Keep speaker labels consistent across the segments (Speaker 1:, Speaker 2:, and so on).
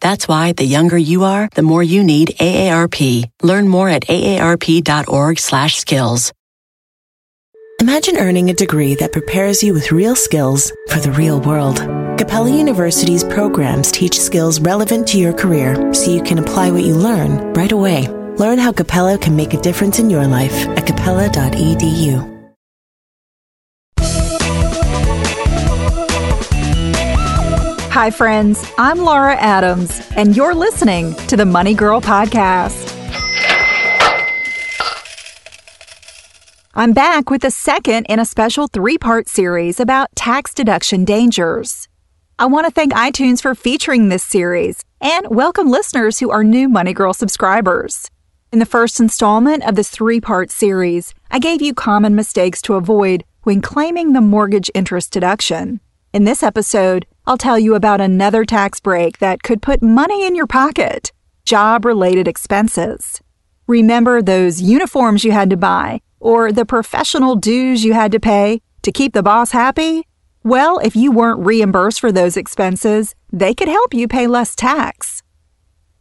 Speaker 1: That's why the younger you are, the more you need AARP. Learn more at aarp.org/skills.
Speaker 2: Imagine earning a degree that prepares you with real skills for the real world. Capella University's programs teach skills relevant to your career so you can apply what you learn right away. Learn how Capella can make a difference in your life at capella.edu.
Speaker 3: Hi, friends. I'm Laura Adams, and you're listening to the Money Girl Podcast. I'm back with the second in a special three part series about tax deduction dangers. I want to thank iTunes for featuring this series and welcome listeners who are new Money Girl subscribers. In the first installment of this three part series, I gave you common mistakes to avoid when claiming the mortgage interest deduction. In this episode, I'll tell you about another tax break that could put money in your pocket job related expenses. Remember those uniforms you had to buy or the professional dues you had to pay to keep the boss happy? Well, if you weren't reimbursed for those expenses, they could help you pay less tax.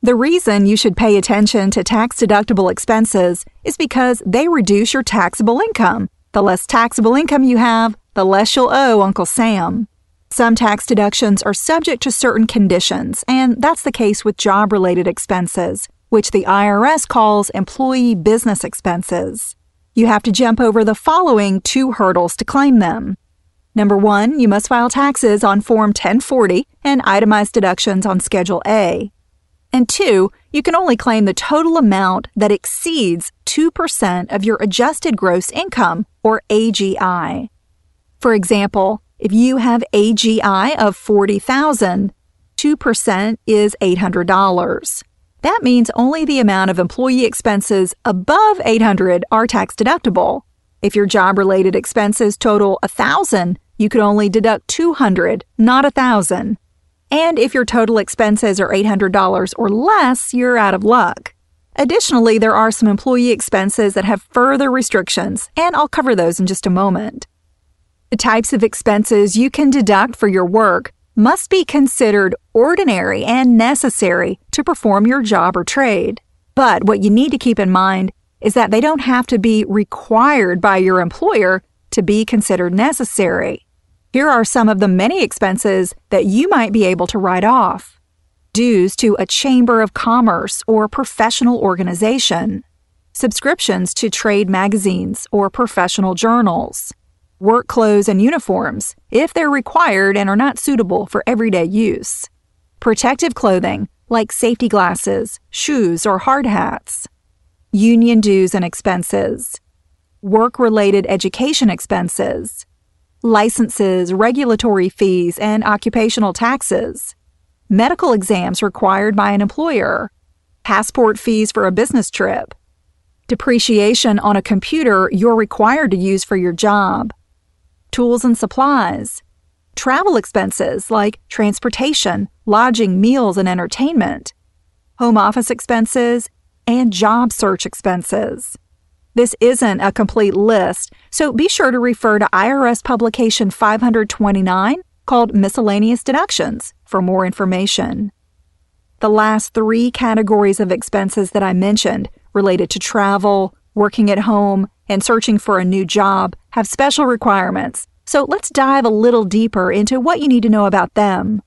Speaker 3: The reason you should pay attention to tax deductible expenses is because they reduce your taxable income. The less taxable income you have, the less you'll owe Uncle Sam. Some tax deductions are subject to certain conditions, and that's the case with job related expenses, which the IRS calls employee business expenses. You have to jump over the following two hurdles to claim them. Number one, you must file taxes on Form 1040 and itemized deductions on Schedule A. And two, you can only claim the total amount that exceeds 2% of your adjusted gross income, or AGI. For example, if you have AGI of 40,000, 2% is $800. That means only the amount of employee expenses above 800 are tax deductible. If your job related expenses total 1000, you could only deduct 200, not 1000. And if your total expenses are $800 or less, you're out of luck. Additionally, there are some employee expenses that have further restrictions, and I'll cover those in just a moment. The types of expenses you can deduct for your work must be considered ordinary and necessary to perform your job or trade. But what you need to keep in mind is that they don't have to be required by your employer to be considered necessary. Here are some of the many expenses that you might be able to write off dues to a chamber of commerce or professional organization, subscriptions to trade magazines or professional journals, work clothes and uniforms if they're required and are not suitable for everyday use, protective clothing like safety glasses, shoes, or hard hats, union dues and expenses, work related education expenses, licenses, regulatory fees, and occupational taxes, medical exams required by an employer, passport fees for a business trip, depreciation on a computer you're required to use for your job, tools and supplies, travel expenses like transportation, lodging, meals, and entertainment, home office expenses, and job search expenses. This isn't a complete list, so be sure to refer to IRS Publication 529 called Miscellaneous Deductions for more information. The last three categories of expenses that I mentioned related to travel, working at home, and searching for a new job have special requirements. So let's dive a little deeper into what you need to know about them.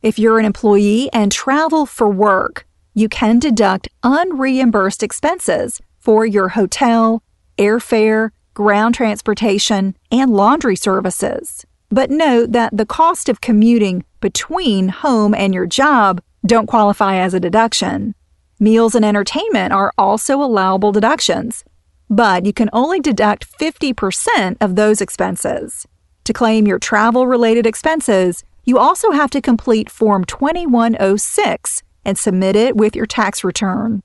Speaker 3: If you're an employee and travel for work, you can deduct unreimbursed expenses for your hotel, airfare, ground transportation, and laundry services. But note that the cost of commuting between home and your job don't qualify as a deduction. Meals and entertainment are also allowable deductions, but you can only deduct 50% of those expenses. To claim your travel related expenses, you also have to complete Form 2106 and submit it with your tax return.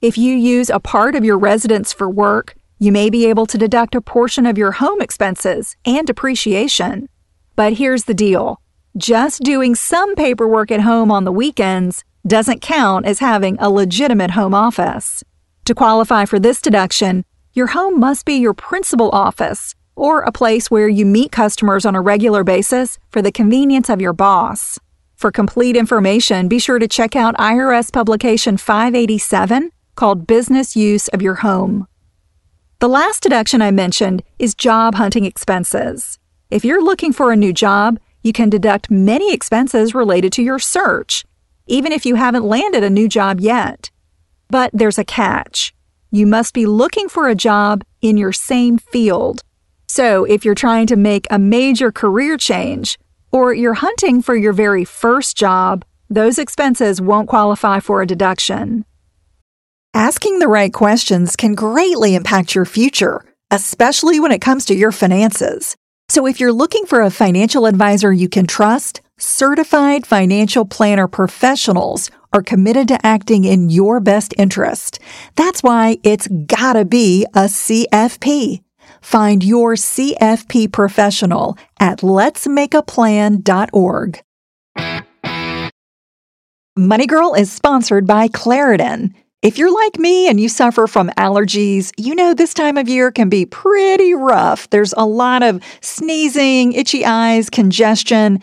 Speaker 3: If you use a part of your residence for work, You may be able to deduct a portion of your home expenses and depreciation. But here's the deal just doing some paperwork at home on the weekends doesn't count as having a legitimate home office. To qualify for this deduction, your home must be your principal office or a place where you meet customers on a regular basis for the convenience of your boss. For complete information, be sure to check out IRS Publication 587 called Business Use of Your Home. The last deduction I mentioned is job hunting expenses. If you're looking for a new job, you can deduct many expenses related to your search, even if you haven't landed a new job yet. But there's a catch. You must be looking for a job in your same field. So if you're trying to make a major career change, or you're hunting for your very first job, those expenses won't qualify for a deduction. Asking the right questions can greatly impact your future, especially when it comes to your finances. So if you're looking for a financial advisor you can trust, certified financial planner professionals are committed to acting in your best interest. That's why it's gotta be a CFP. Find your CFP professional at letsmakeaplan.org. Money Girl is sponsored by Claritin. If you're like me and you suffer from allergies, you know this time of year can be pretty rough. There's a lot of sneezing, itchy eyes, congestion,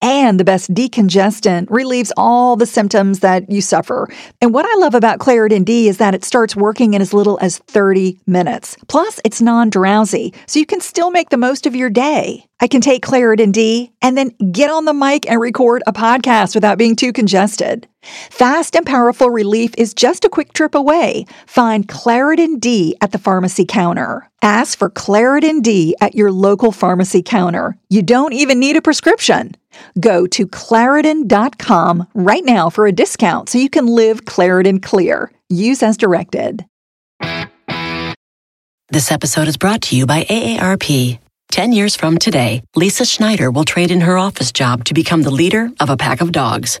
Speaker 3: and the best decongestant relieves all the symptoms that you suffer. And what I love about Claritin D is that it starts working in as little as 30 minutes. Plus, it's non drowsy, so you can still make the most of your day. I can take Claritin D and then get on the mic and record a podcast without being too congested. Fast and powerful relief is just a quick trip away. Find Claritin D at the pharmacy counter. Ask for Claritin D at your local pharmacy counter. You don't even need a prescription. Go to Claritin.com right now for a discount so you can live Claritin clear. Use as directed.
Speaker 1: This episode is brought to you by AARP. Ten years from today, Lisa Schneider will trade in her office job to become the leader of a pack of dogs.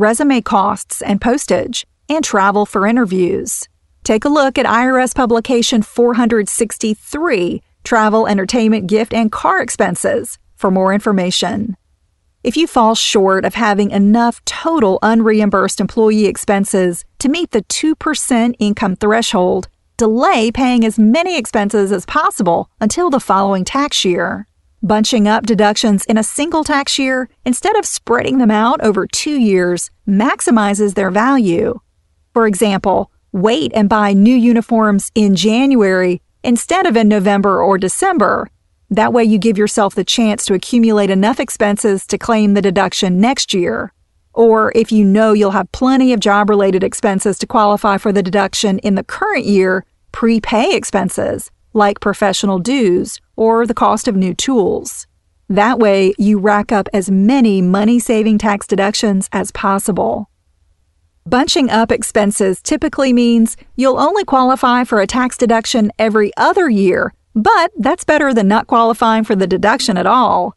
Speaker 3: resume costs and postage, and travel for interviews. Take a look at IRS publication 463, Travel, Entertainment, Gift, and Car Expenses, for more information. If you fall short of having enough total unreimbursed employee expenses to meet the 2% income threshold, delay paying as many expenses as possible until the following tax year. Bunching up deductions in a single tax year instead of spreading them out over two years maximizes their value. For example, wait and buy new uniforms in January instead of in November or December that way, you give yourself the chance to accumulate enough expenses to claim the deduction next year. Or if you know you'll have plenty of job related expenses to qualify for the deduction in the current year, prepay expenses like professional dues or the cost of new tools. That way, you rack up as many money saving tax deductions as possible. Bunching up expenses typically means you'll only qualify for a tax deduction every other year but that's better than not qualifying for the deduction at all.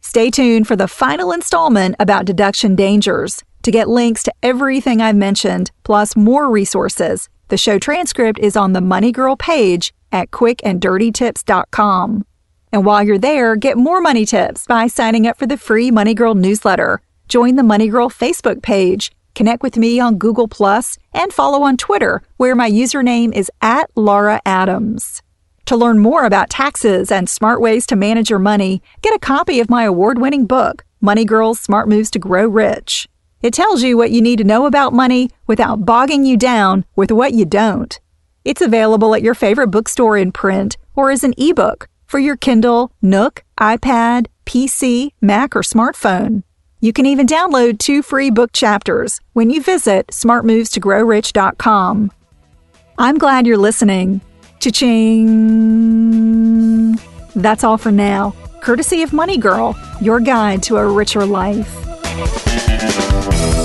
Speaker 3: Stay tuned for the final installment about deduction dangers. To get links to everything I've mentioned, plus more resources, the show transcript is on the Money Girl page at quickanddirtytips.com. And while you're there, get more money tips by signing up for the free Money Girl newsletter. Join the Money Girl Facebook page, connect with me on Google Plus, and follow on Twitter, where my username is at Laura Adams. To learn more about taxes and smart ways to manage your money, get a copy of my award winning book, Money Girl's Smart Moves to Grow Rich. It tells you what you need to know about money without bogging you down with what you don't. It's available at your favorite bookstore in print or as an ebook for your Kindle, Nook, iPad, PC, Mac, or smartphone. You can even download two free book chapters when you visit smartmovestogrowrich.com. I'm glad you're listening. Cha-ching! That's all for now. Courtesy of Money Girl, your guide to a richer life. Thank you.